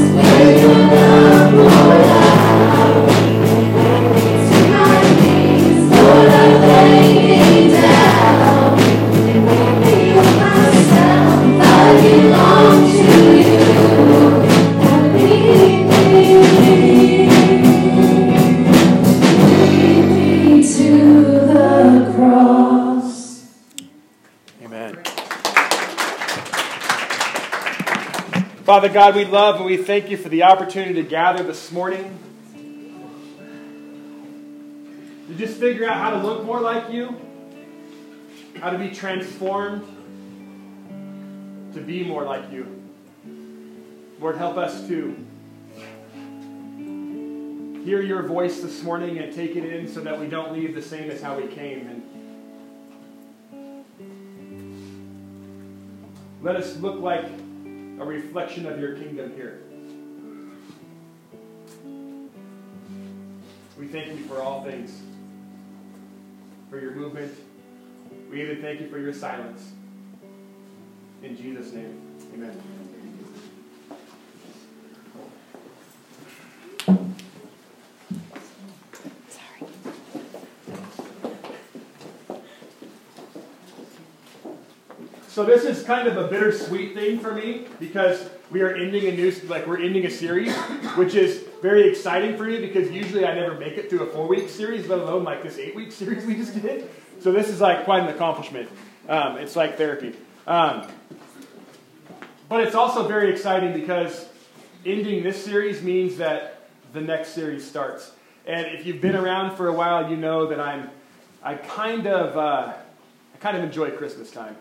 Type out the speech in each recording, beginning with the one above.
Sweet. Father God, we love and we thank you for the opportunity to gather this morning. To just figure out how to look more like you, how to be transformed to be more like you. Lord, help us to hear your voice this morning and take it in so that we don't leave the same as how we came. And let us look like a reflection of your kingdom here. We thank you for all things, for your movement. We even thank you for your silence. In Jesus' name, amen. So this is kind of a bittersweet thing for me because we are ending a new, like we're ending a series, which is very exciting for me because usually I never make it to a four-week series, let alone like this eight-week series we just did. So this is like quite an accomplishment. Um, it's like therapy. Um, but it's also very exciting because ending this series means that the next series starts. And if you've been around for a while, you know that I'm, I kind of, uh, kind of enjoy Christmas time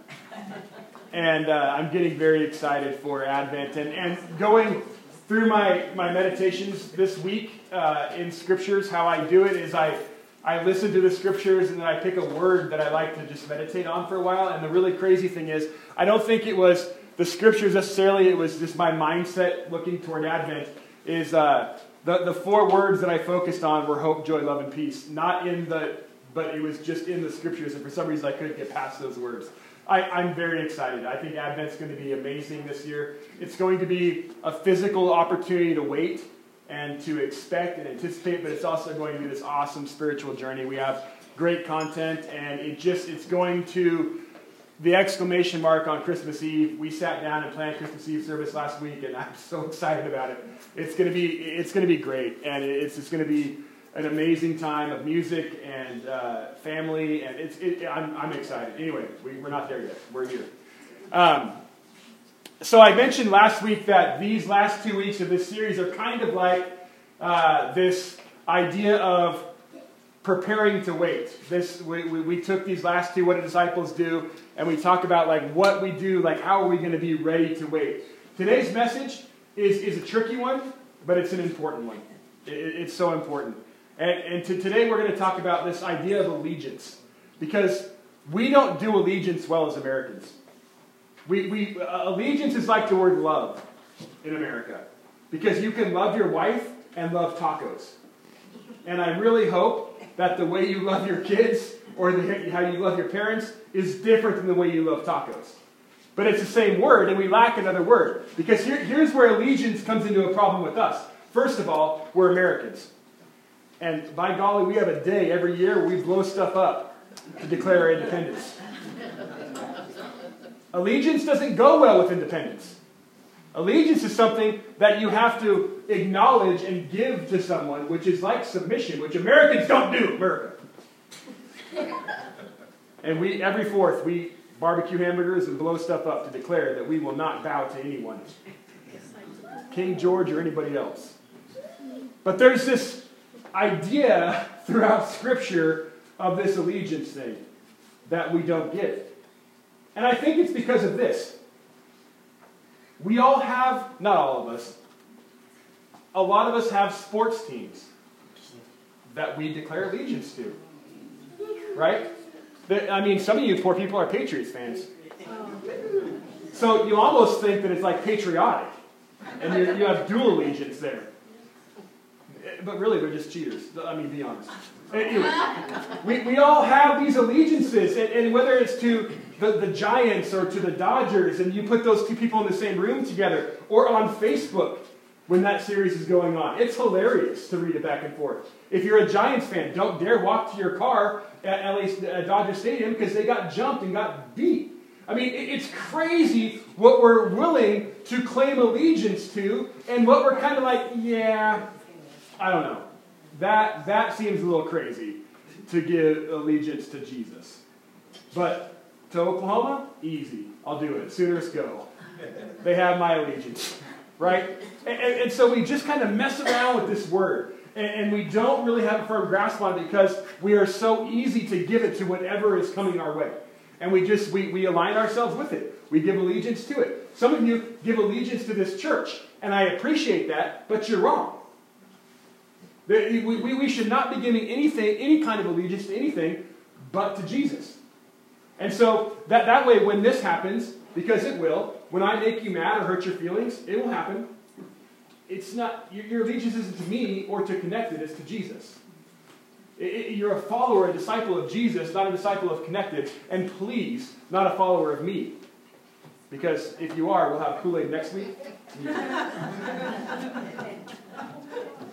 and uh, I'm getting very excited for Advent and, and going through my, my meditations this week uh, in scriptures. How I do it is I, I listen to the scriptures and then I pick a word that I like to just meditate on for a while. And the really crazy thing is, I don't think it was the scriptures necessarily, it was just my mindset looking toward Advent. Is uh, the, the four words that I focused on were hope, joy, love, and peace. Not in the, but it was just in the scriptures. And for some reason, I couldn't get past those words. I, am very excited. I think Advent's going to be amazing this year. It's going to be a physical opportunity to wait and to expect and anticipate, but it's also going to be this awesome spiritual journey. We have great content, and it just it's going to the exclamation mark on Christmas Eve. We sat down and planned Christmas Eve service last week, and I'm so excited about it. It's going to be it's going to be great, and it's it's going to be an amazing time of music and uh, family, and it's, it, I'm, I'm excited. Anyway, we, we're not there yet. We're here. Um, so I mentioned last week that these last two weeks of this series are kind of like uh, this idea of preparing to wait. This we, we, we, took these last two, what do disciples do, and we talk about like what we do, like how are we going to be ready to wait. Today's message is, is a tricky one, but it's an important one. It, it's so important. And, and to, today we're going to talk about this idea of allegiance. Because we don't do allegiance well as Americans. We, we, uh, allegiance is like the word love in America. Because you can love your wife and love tacos. And I really hope that the way you love your kids or the, how you love your parents is different than the way you love tacos. But it's the same word, and we lack another word. Because here, here's where allegiance comes into a problem with us. First of all, we're Americans. And by golly, we have a day every year we blow stuff up to declare our independence. Allegiance doesn't go well with independence. Allegiance is something that you have to acknowledge and give to someone, which is like submission, which Americans don't do, America. and we, every fourth, we barbecue hamburgers and blow stuff up to declare that we will not bow to anyone, King George or anybody else. But there's this idea throughout Scripture of this allegiance thing that we don't get. And I think it's because of this. We all have, not all of us, a lot of us have sports teams that we declare allegiance to. Right? I mean, some of you poor people are Patriots fans. So you almost think that it's like patriotic. And you have dual allegiance there but really they're just cheaters. I mean, be honest. Anyway, we, we all have these allegiances, and, and whether it's to the, the Giants or to the Dodgers, and you put those two people in the same room together, or on Facebook, when that series is going on. It's hilarious to read it back and forth. If you're a Giants fan, don't dare walk to your car at LA at uh, Dodger Stadium because they got jumped and got beat. I mean, it's crazy what we're willing to claim allegiance to and what we're kind of like, yeah, I don't know. That, that seems a little crazy to give allegiance to Jesus. But to Oklahoma, easy. I'll do it. Sooners go. They have my allegiance, right? And, and, and so we just kind of mess around with this word. And, and we don't really have a firm grasp on it because we are so easy to give it to whatever is coming our way. And we just, we, we align ourselves with it. We give allegiance to it. Some of you give allegiance to this church, and I appreciate that, but you're wrong. We, we, we should not be giving anything, any kind of allegiance to anything but to Jesus. And so that, that way, when this happens, because it will, when I make you mad or hurt your feelings, it will happen. It's not, your, your allegiance isn't to me or to connected, it's to Jesus. It, it, you're a follower, a disciple of Jesus, not a disciple of connected, and please, not a follower of me. Because if you are, we'll have Kool Aid next week.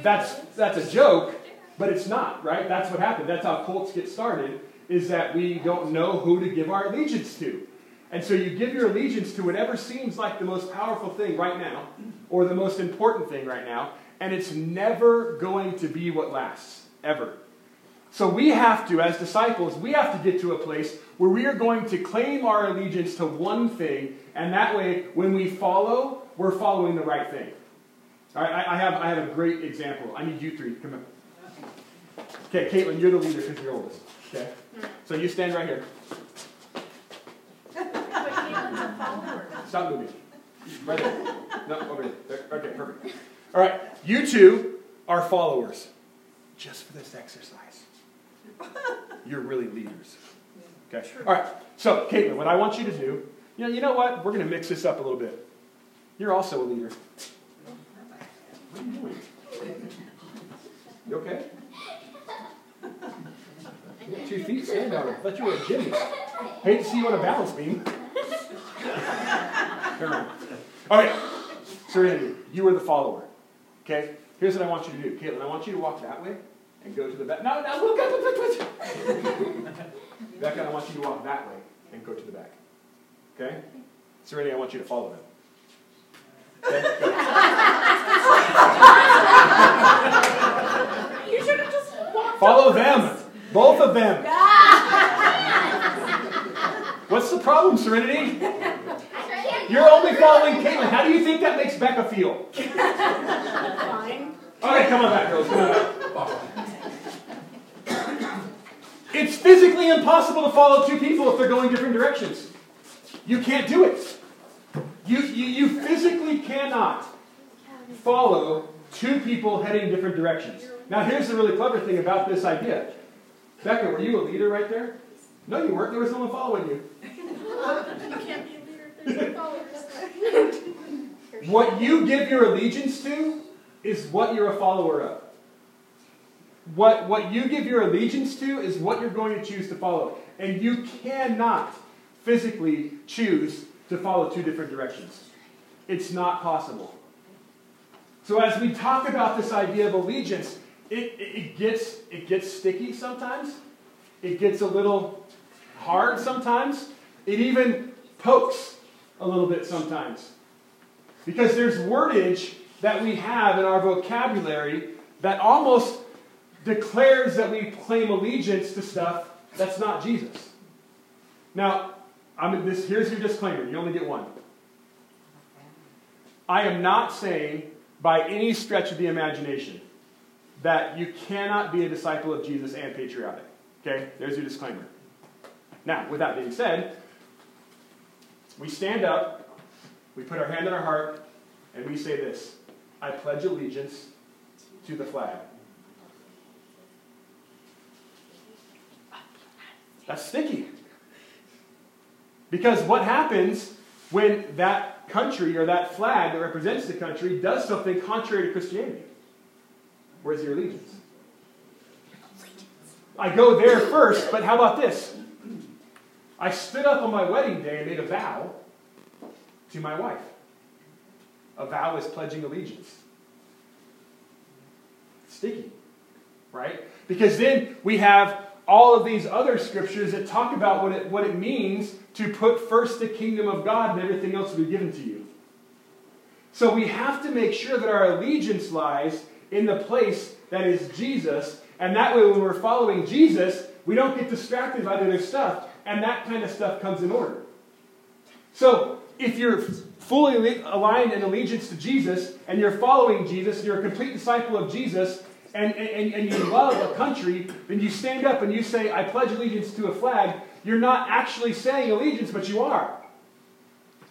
that's, that's a joke, but it's not, right? That's what happened. That's how cults get started, is that we don't know who to give our allegiance to. And so you give your allegiance to whatever seems like the most powerful thing right now, or the most important thing right now, and it's never going to be what lasts, ever. So we have to, as disciples, we have to get to a place where we are going to claim our allegiance to one thing, and that way, when we follow, we're following the right thing. All right, I, have, I have a great example. I need you three. Come up. Okay, Caitlin, you're the leader because you're oldest. Okay? Hmm. So you stand right here. Stop moving. Right there. No, over there. Okay, perfect. All right, you two are followers just for this exercise. You're really leaders. Okay? All right, so Caitlin, what I want you to do, you know, you know what? We're going to mix this up a little bit. You're also a leader. What are you doing? You okay? You two feet stand on it. I thought you were a gymnast. Hate to see you on a balance beam. Right. Serenity, you are the follower. Okay? Here's what I want you to do. Caitlin, I want you to walk that way and go to the back. No, no, look, look, look, look. Becca, I want you to walk that way and go to the back. Okay? Serenity, I want you to follow them. Okay? You should have just walked Follow them. us. Both of them. What's the problem, Serenity? You're only following Caitlin. How do you think that makes Becca feel? Fine. All right, come on back, girls. Come on back. It's physically impossible to follow two people if they're going different directions. You can't do it. You, you, you physically cannot follow two people heading different directions. Now, here's the really clever thing about this idea. Becca, were you a leader right there? No, you weren't. There was someone following you. You can't be a leader if followers. What you give your allegiance to is what you're a follower of. What, what you give your allegiance to is what you're going to choose to follow. And you cannot physically choose to follow two different directions. It's not possible. So as we talk about this idea of allegiance, it, it, it gets, it gets sticky sometimes. It gets a little hard sometimes. It even pokes a little bit sometimes. Because there's wordage that we have in our vocabulary that almost declares that we claim allegiance to stuff that's not Jesus. Now, I'm this, here's your disclaimer. You only get one. I am not saying by any stretch of the imagination that you cannot be a disciple of Jesus and patriotic. Okay? There's your disclaimer. Now, with that being said, we stand up, we put our hand on our heart, and we say this I pledge allegiance to the flag. That's sticky. Because what happens when that country or that flag that represents the country does something contrary to Christianity? Where's your allegiance? I go there first, but how about this? I stood up on my wedding day and made a vow to my wife. A vow is pledging allegiance. Sticky, right? Because then we have all of these other scriptures that talk about what it, what it means to put first the kingdom of God and everything else will be given to you. So we have to make sure that our allegiance lies in the place that is Jesus. And that way, when we're following Jesus, we don't get distracted by the other stuff. And that kind of stuff comes in order. So if you're fully aligned in allegiance to Jesus and you're following Jesus, and you're a complete disciple of Jesus, and, and, and you love a country, then you stand up and you say, I pledge allegiance to a flag. You're not actually saying allegiance, but you are.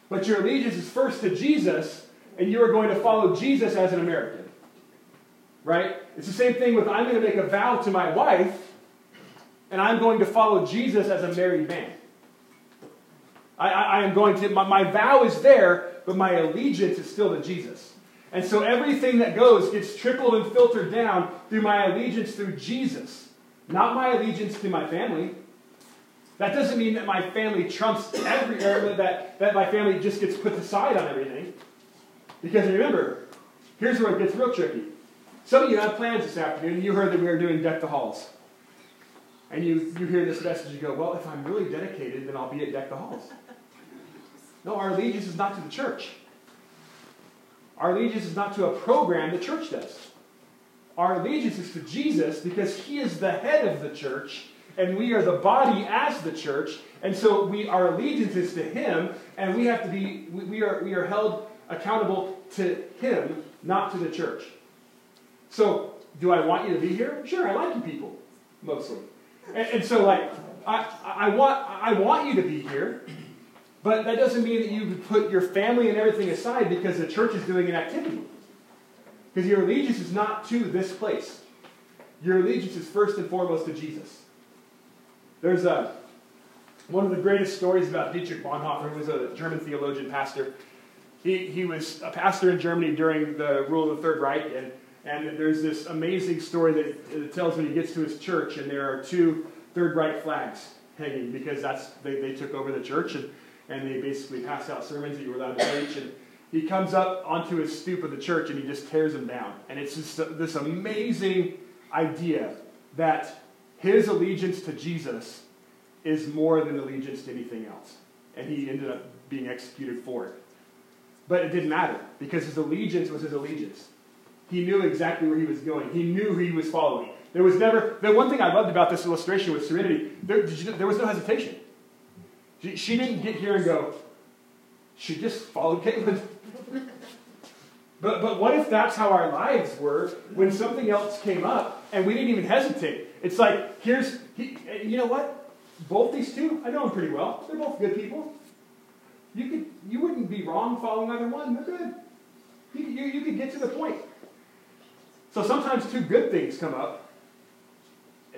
But your allegiance is first to Jesus, and you are going to follow Jesus as an American. Right? It's the same thing with I'm going to make a vow to my wife, and I'm going to follow Jesus as a married man. I, I, I am going to, my, my vow is there, but my allegiance is still to Jesus. And so everything that goes gets trickled and filtered down through my allegiance through Jesus, not my allegiance to my family. That doesn't mean that my family trumps every, that, that my family just gets put aside on everything. Because remember, here's where it gets real tricky. Some of you have plans this afternoon, you heard that we were doing Deck the Halls. And you, you hear this message, you go, well, if I'm really dedicated, then I'll be at Deck the Halls. No, our allegiance is not to the church. Our allegiance is not to a program the church does. Our allegiance is to Jesus because he is the head of the church and we are the body as the church. And so we our allegiance is to him and we have to be we, we are we are held accountable to him, not to the church. So, do I want you to be here? Sure, I like you people, mostly. And, and so like I, I want I want you to be here. But that doesn't mean that you put your family and everything aside because the church is doing an activity. Because your allegiance is not to this place. Your allegiance is first and foremost to Jesus. There's a, one of the greatest stories about Dietrich Bonhoeffer, who was a German theologian pastor. He, he was a pastor in Germany during the rule of the Third Reich, and, and there's this amazing story that it tells when he gets to his church, and there are two Third Reich flags hanging because that's they, they took over the church. And and they basically pass out sermons that you were allowed to preach. And he comes up onto his stoop of the church and he just tears them down. And it's just this amazing idea that his allegiance to Jesus is more than allegiance to anything else. And he ended up being executed for it. But it didn't matter because his allegiance was his allegiance. He knew exactly where he was going. He knew who he was following. There was never, the one thing I loved about this illustration with Serenity, there, there was no hesitation. She, she didn't get here and go, she just followed Caitlin. But, but what if that's how our lives were when something else came up and we didn't even hesitate? It's like, here's, he, you know what? Both these two, I know them pretty well. They're both good people. You, could, you wouldn't be wrong following either one. They're good. You, you, you could get to the point. So sometimes two good things come up,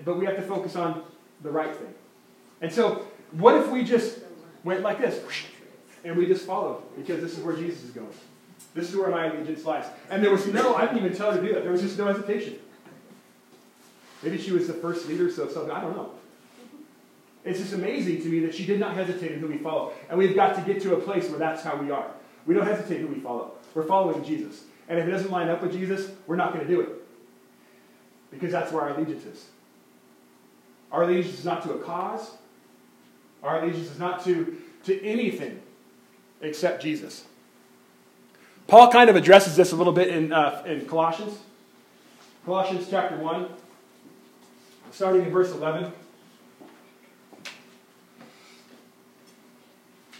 but we have to focus on the right thing. And so what if we just went like this and we just followed because this is where Jesus is going? This is where my allegiance lies. And there was no, I didn't even tell her to do that. There was just no hesitation. Maybe she was the first leader, so something, I don't know. It's just amazing to me that she did not hesitate in who we follow. And we've got to get to a place where that's how we are. We don't hesitate who we follow. We're following Jesus. And if it doesn't line up with Jesus, we're not going to do it. Because that's where our allegiance is. Our allegiance is not to a cause, our allegiance is not to, to anything except Jesus. Paul kind of addresses this a little bit in, uh, in Colossians. Colossians chapter 1, starting in verse 11.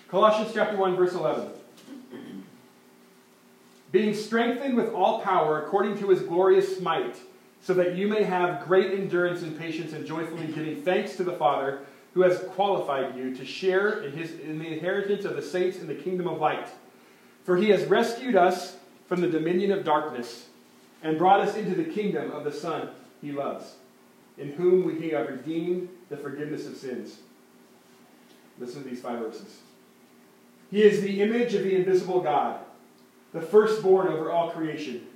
Colossians chapter 1, verse 11. Being strengthened with all power according to his glorious might, so that you may have great endurance and patience and joyfully giving thanks to the Father who has qualified you to share in, his, in the inheritance of the saints in the kingdom of light. For he has rescued us from the dominion of darkness and brought us into the kingdom of the Son he loves, in whom we have redeemed the forgiveness of sins. Listen to these five verses. He is the image of the invisible God, the firstborn over all creation.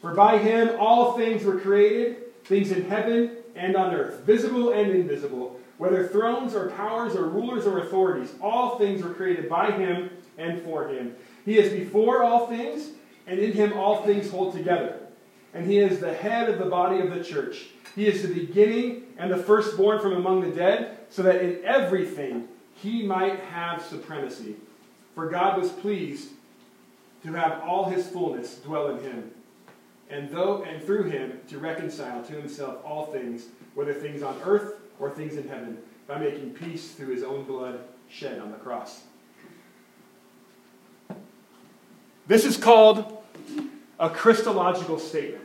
For by him all things were created, things in heaven and on earth, visible and invisible whether thrones or powers or rulers or authorities, all things were created by him and for him. He is before all things, and in him all things hold together. And he is the head of the body of the church. He is the beginning and the firstborn from among the dead, so that in everything he might have supremacy. For God was pleased to have all his fullness dwell in him, and though and through him to reconcile to himself all things, whether things on earth or things in heaven, by making peace through his own blood shed on the cross. This is called a Christological statement.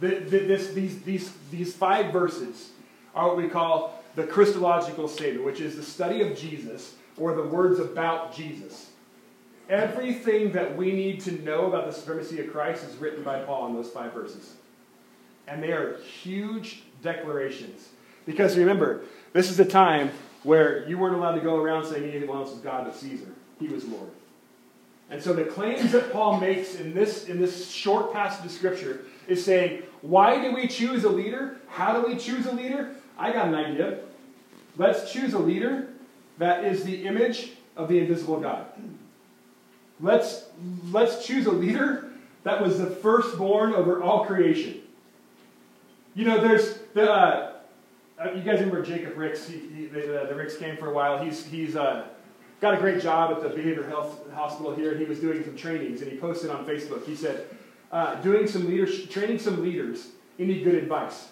This, these, these, these five verses are what we call the Christological statement, which is the study of Jesus or the words about Jesus. Everything that we need to know about the supremacy of Christ is written by Paul in those five verses. And they are huge declarations. Because remember, this is a time where you weren't allowed to go around saying anyone else was God but Caesar. He was Lord. And so the claims that Paul makes in this, in this short passage of Scripture is saying, why do we choose a leader? How do we choose a leader? I got an idea. Let's choose a leader that is the image of the invisible God. Let's, let's choose a leader that was the firstborn over all creation. You know, there's the, uh, uh you guys remember Jacob Ricks? He, he, the, the, Ricks came for a while. He's, he's uh, got a great job at the behavioral health hospital here, and he was doing some trainings, and he posted on Facebook. He said, uh, doing some leaders, training some leaders. Any good advice?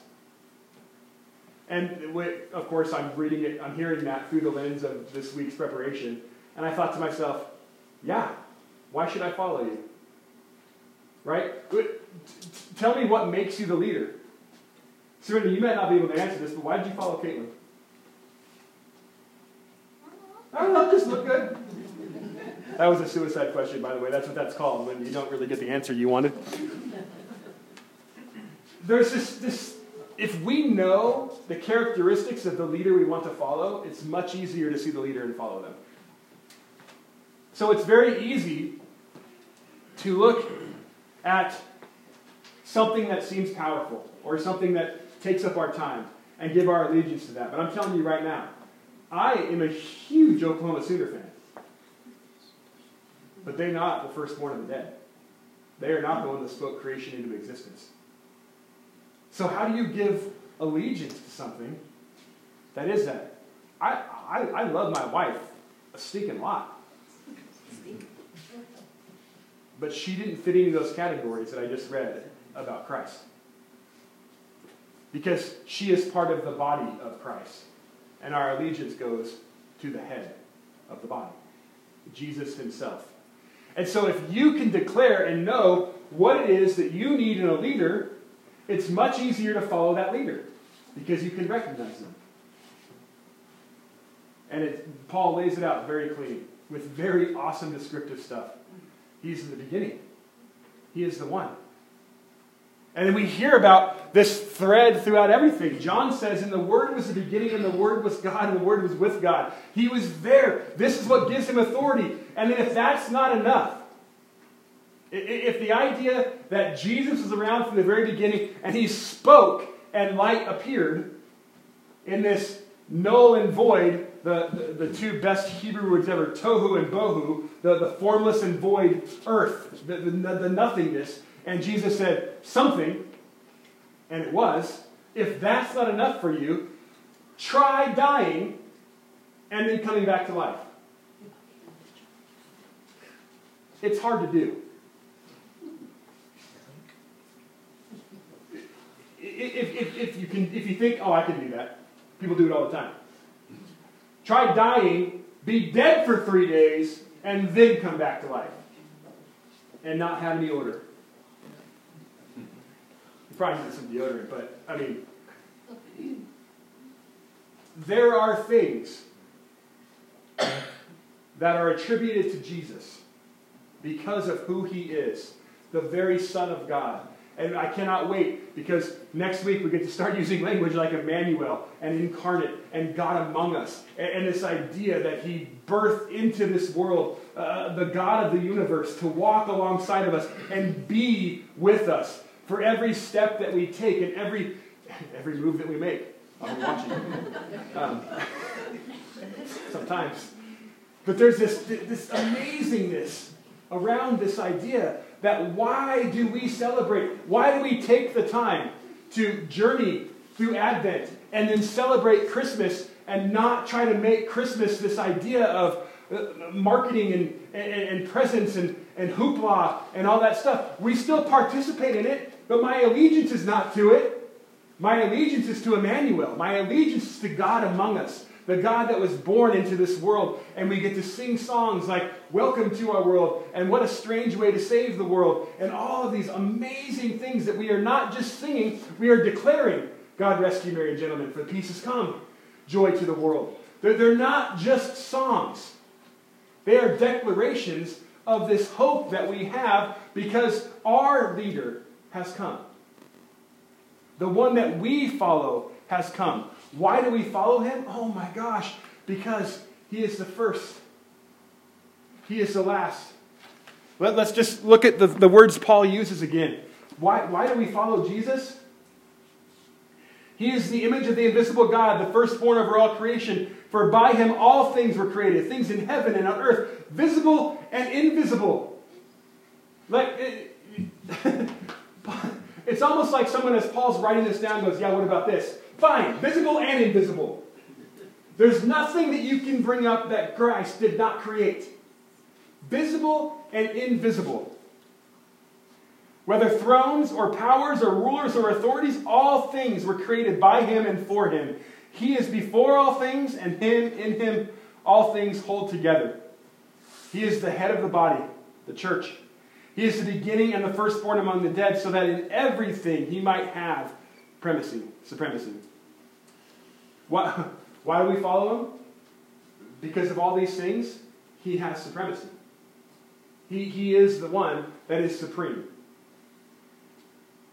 And of course, I'm reading it, I'm hearing that through the lens of this week's preparation. And I thought to myself, yeah, why should I follow you? Right? Tell me what makes you the leader. Serena, you might not be able to answer this, but why did you follow Caitlin? I don't know, just look good. That was a suicide question, by the way. That's what that's called when you don't really get the answer you wanted. There's this, this if we know the characteristics of the leader we want to follow, it's much easier to see the leader and follow them. So it's very easy to look at something that seems powerful or something that takes up our time and give our allegiance to that. But I'm telling you right now, I am a huge Oklahoma Sooner fan. But they're not the firstborn of the dead. They are not the one that spoke creation into existence. So, how do you give allegiance to something that is that? I, I, I love my wife a stinking lot. But she didn't fit into those categories that I just read about Christ. Because she is part of the body of Christ. And our allegiance goes to the head of the body, Jesus himself. And so, if you can declare and know what it is that you need in a leader, it's much easier to follow that leader because you can recognize them. And it, Paul lays it out very clean with very awesome descriptive stuff. He's in the beginning, He is the one. And then we hear about this thread throughout everything. John says, In the Word was the beginning, and the Word was God, and the Word was with God. He was there. This is what gives him authority. And then if that's not enough, if the idea that Jesus was around from the very beginning and he spoke and light appeared in this null and void, the, the, the, two best Hebrew words ever, tohu and bohu, the, the formless and void earth, the, the, the nothingness, and Jesus said something, and it was. If that's not enough for you, try dying and then coming back to life. It's hard to do. If, if, if, you can, if you think, oh, I can do that, people do it all the time. Try dying, be dead for three days, and then come back to life. And not have any odor probably need some deodorant, but I mean, there are things that are attributed to Jesus because of who he is, the very Son of God. And I cannot wait because next week we get to start using language like Emmanuel and incarnate and God among us. And, this idea that He birthed into this world uh, the God of the universe to walk alongside of us and be with us for every step that we take and every, every move that we make. Be watching. Um, sometimes. But there's this, this amazingness around this idea that why do we celebrate? Why do we take the time to journey through Advent and then celebrate Christmas and not try to make Christmas this idea of uh, marketing and, and, and presents and, and hoopla and all that stuff? We still participate in it, but my allegiance is not to it. My allegiance is to Emmanuel. My allegiance is to God among us, the God that was born into this world. And we get to sing songs like Welcome to Our World and What a Strange Way to Save the World and all of these amazing things that we are not just singing, we are declaring God Rest Ye Merry Gentlemen, for peace has come, joy to the world. They're, they're not just songs, they are declarations of this hope that we have because our leader has come. The one that we follow has come. Why do we follow him? Oh my gosh, because he is the first, he is the last. Let, us just look at the, the words Paul uses again. Why, why do we follow Jesus? He is the image of the invisible God, the firstborn over all creation. For by him all things were created, things in heaven and on earth, visible and invisible. Like, it's almost like someone, as Paul's writing this down, goes, Yeah, what about this? Fine, visible and invisible. There's nothing that you can bring up that Christ did not create. Visible and invisible. Whether thrones or powers or rulers or authorities, all things were created by him and for him. He is before all things, and him in him all things hold together. He is the head of the body, the church. He is the beginning and the firstborn among the dead, so that in everything he might have primacy, supremacy. Why, why do we follow him? Because of all these things, he has supremacy. He, he is the one that is supreme.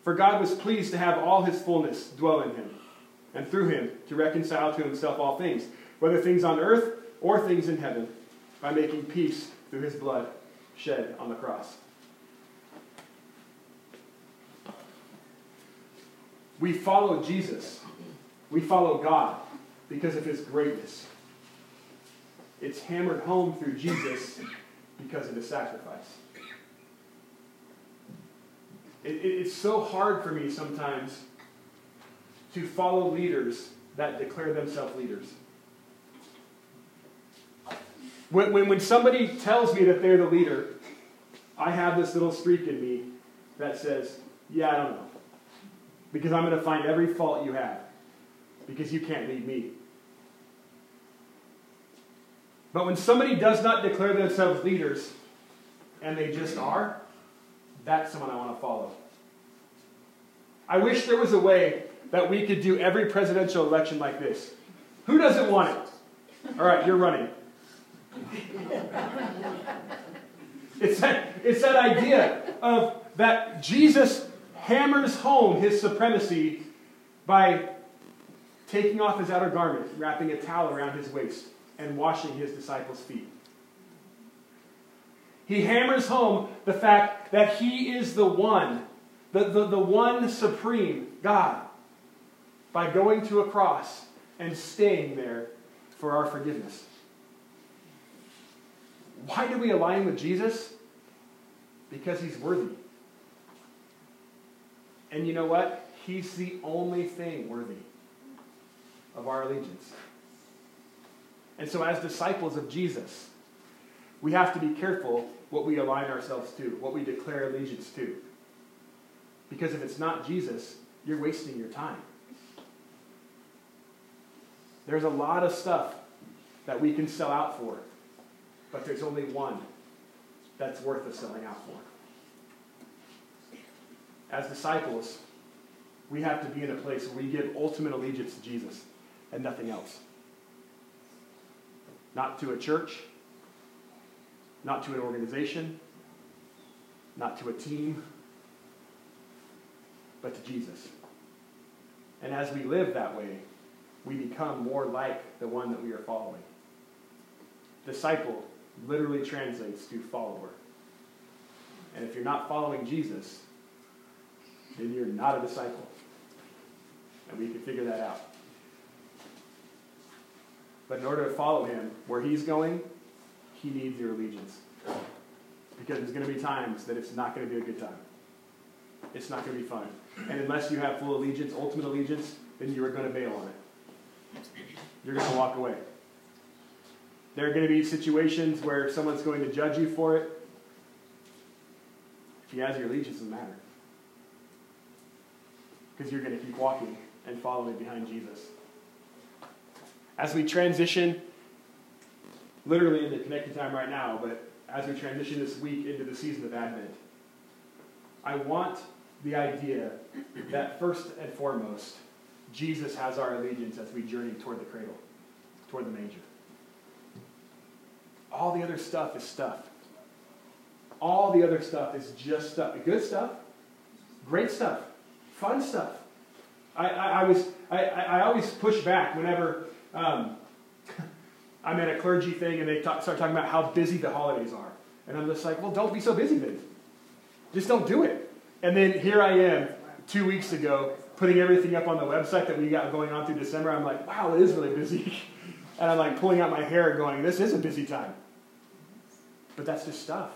For God was pleased to have all his fullness dwell in him, and through him to reconcile to himself all things, whether things on earth or things in heaven, by making peace through his blood shed on the cross. We follow Jesus. We follow God because of his greatness. It's hammered home through Jesus because of his sacrifice. It, it, it's so hard for me sometimes to follow leaders that declare themselves leaders. When, when, when somebody tells me that they're the leader, I have this little streak in me that says, Yeah, I don't know. Because I'm going to find every fault you have. Because you can't lead me. But when somebody does not declare themselves leaders, and they just are, that's someone I want to follow. I wish there was a way that we could do every presidential election like this. Who doesn't want it? All right, you're running. it's, that, it's that idea of that Jesus hammers home his supremacy by taking off his outer garment, wrapping a towel around his waist, and washing his disciples' feet. He hammers home the fact that he is the one, the, the, the one supreme God, by going to a cross and staying there for our forgiveness. Why do we align with Jesus? Because he's worthy. And you know what? He's the only thing worthy of our allegiance. And so, as disciples of Jesus, we have to be careful what we align ourselves to, what we declare allegiance to. Because if it's not Jesus, you're wasting your time. There's a lot of stuff that we can sell out for, but there's only one that's worth the selling out for. As disciples, we have to be in a place where we give ultimate allegiance to Jesus and nothing else. Not to a church, not to an organization, not to a team, but to Jesus. And as we live that way, we become more like the one that we are following. Disciple literally translates to follower. And if you're not following Jesus, then you're not a disciple. And we can figure that out. But in order to follow him where he's going, he needs your allegiance. Because there's going to be times that it's not going to be a good time. It's not going to be fun. And unless you have full allegiance, ultimate allegiance, then you are going to bail on it. You're going to walk away. There are going to be situations where someone's going to judge you for it. If he has your allegiance, it doesn't matter. Because you're going to keep walking and following behind Jesus. As we transition, literally into connecting time right now, but as we transition this week into the season of Advent, I want the idea that first and foremost, Jesus has our allegiance as we journey toward the cradle, toward the manger. All the other stuff is stuff. All the other stuff is just stuff. Good stuff, great stuff, fun stuff. I, I, I was I, I always push back whenever um, I'm at a clergy thing and they talk, start talking about how busy the holidays are. And I'm just like, well, don't be so busy then. Just don't do it. And then here I am, two weeks ago, putting everything up on the website that we got going on through December. I'm like, wow, it is really busy. and I'm like pulling out my hair going, this is a busy time. But that's just stuff.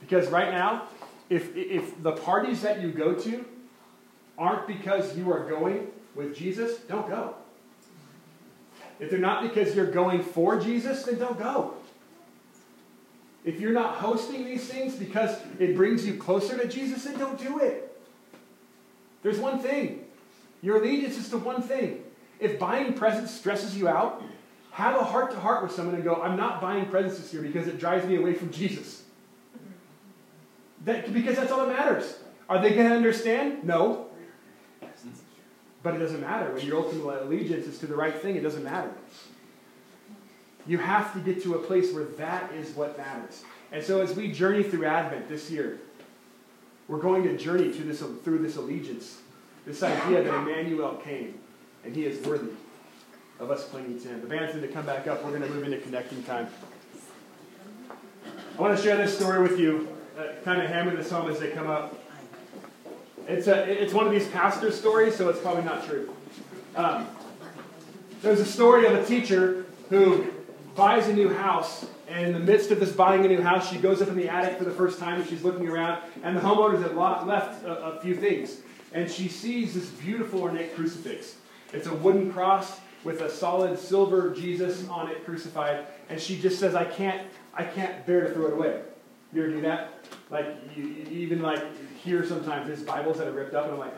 Because right now, if, if the parties that you go to aren't because you are going with Jesus, don't go. If they're not because you're going for Jesus, then don't go. If you're not hosting these things because it brings you closer to Jesus, then don't do it. There's one thing your allegiance is to one thing. If buying presents stresses you out, have a heart to heart with someone and go, I'm not buying presents this year because it drives me away from Jesus. That, because that's all that matters. Are they going to understand? No. But it doesn't matter. When your ultimate allegiance is to the right thing, it doesn't matter. You have to get to a place where that is what matters. And so as we journey through Advent this year, we're going to journey through this, through this allegiance, this idea that Emmanuel came and he is worthy of us clinging to him. The band's going to come back up. We're going to move into connecting time. I want to share this story with you, kind of hammer this home as they come up. It's, a, it's one of these pastor stories, so it's probably not true. Um, there's a story of a teacher who buys a new house, and in the midst of this buying a new house, she goes up in the attic for the first time and she's looking around, and the homeowners have left a, a few things. And she sees this beautiful ornate crucifix. It's a wooden cross with a solid silver Jesus on it crucified, and she just says, I can't, I can't bear to throw it away. You ever do that? Like, you, even like here sometimes there's Bibles that are ripped up, and I'm like,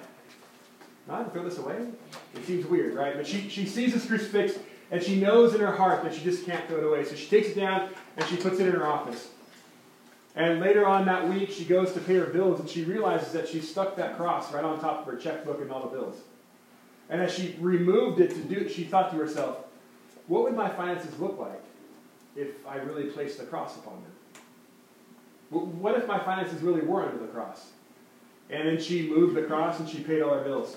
I going to throw this away? It seems weird, right? But she, she sees this crucifix, and she knows in her heart that she just can't throw it away. So she takes it down, and she puts it in her office. And later on that week, she goes to pay her bills, and she realizes that she stuck that cross right on top of her checkbook and all the bills. And as she removed it to do it, she thought to herself, what would my finances look like if I really placed the cross upon them? What if my finances really were under the cross? And then she moved the cross and she paid all her bills.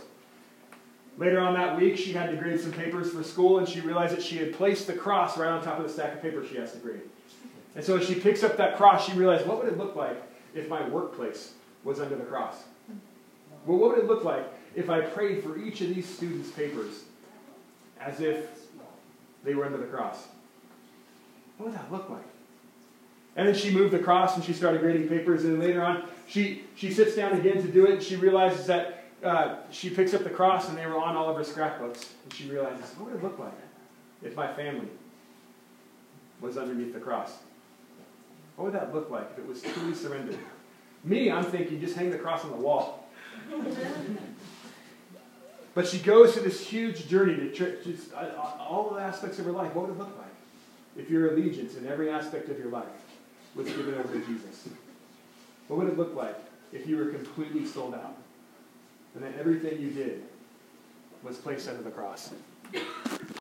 Later on that week, she had to grade some papers for school, and she realized that she had placed the cross right on top of the stack of paper she has to grade. And so as she picks up that cross, she realized, what would it look like if my workplace was under the cross? Well, what would it look like if I prayed for each of these students' papers as if they were under the cross? What would that look like? And then she moved the cross and she started grading papers, and later on, she, she sits down again to do it, and she realizes that uh, she picks up the cross and they were on all of her scrapbooks. And she realizes, what would it look like if my family was underneath the cross? What would that look like if it was truly surrendered? Me, I'm thinking, just hang the cross on the wall. but she goes through this huge journey to tr- just all the aspects of her life. What would it look like if your allegiance in every aspect of your life was given over to Jesus? What would it look like if you were completely sold out? And that everything you did was placed under the cross.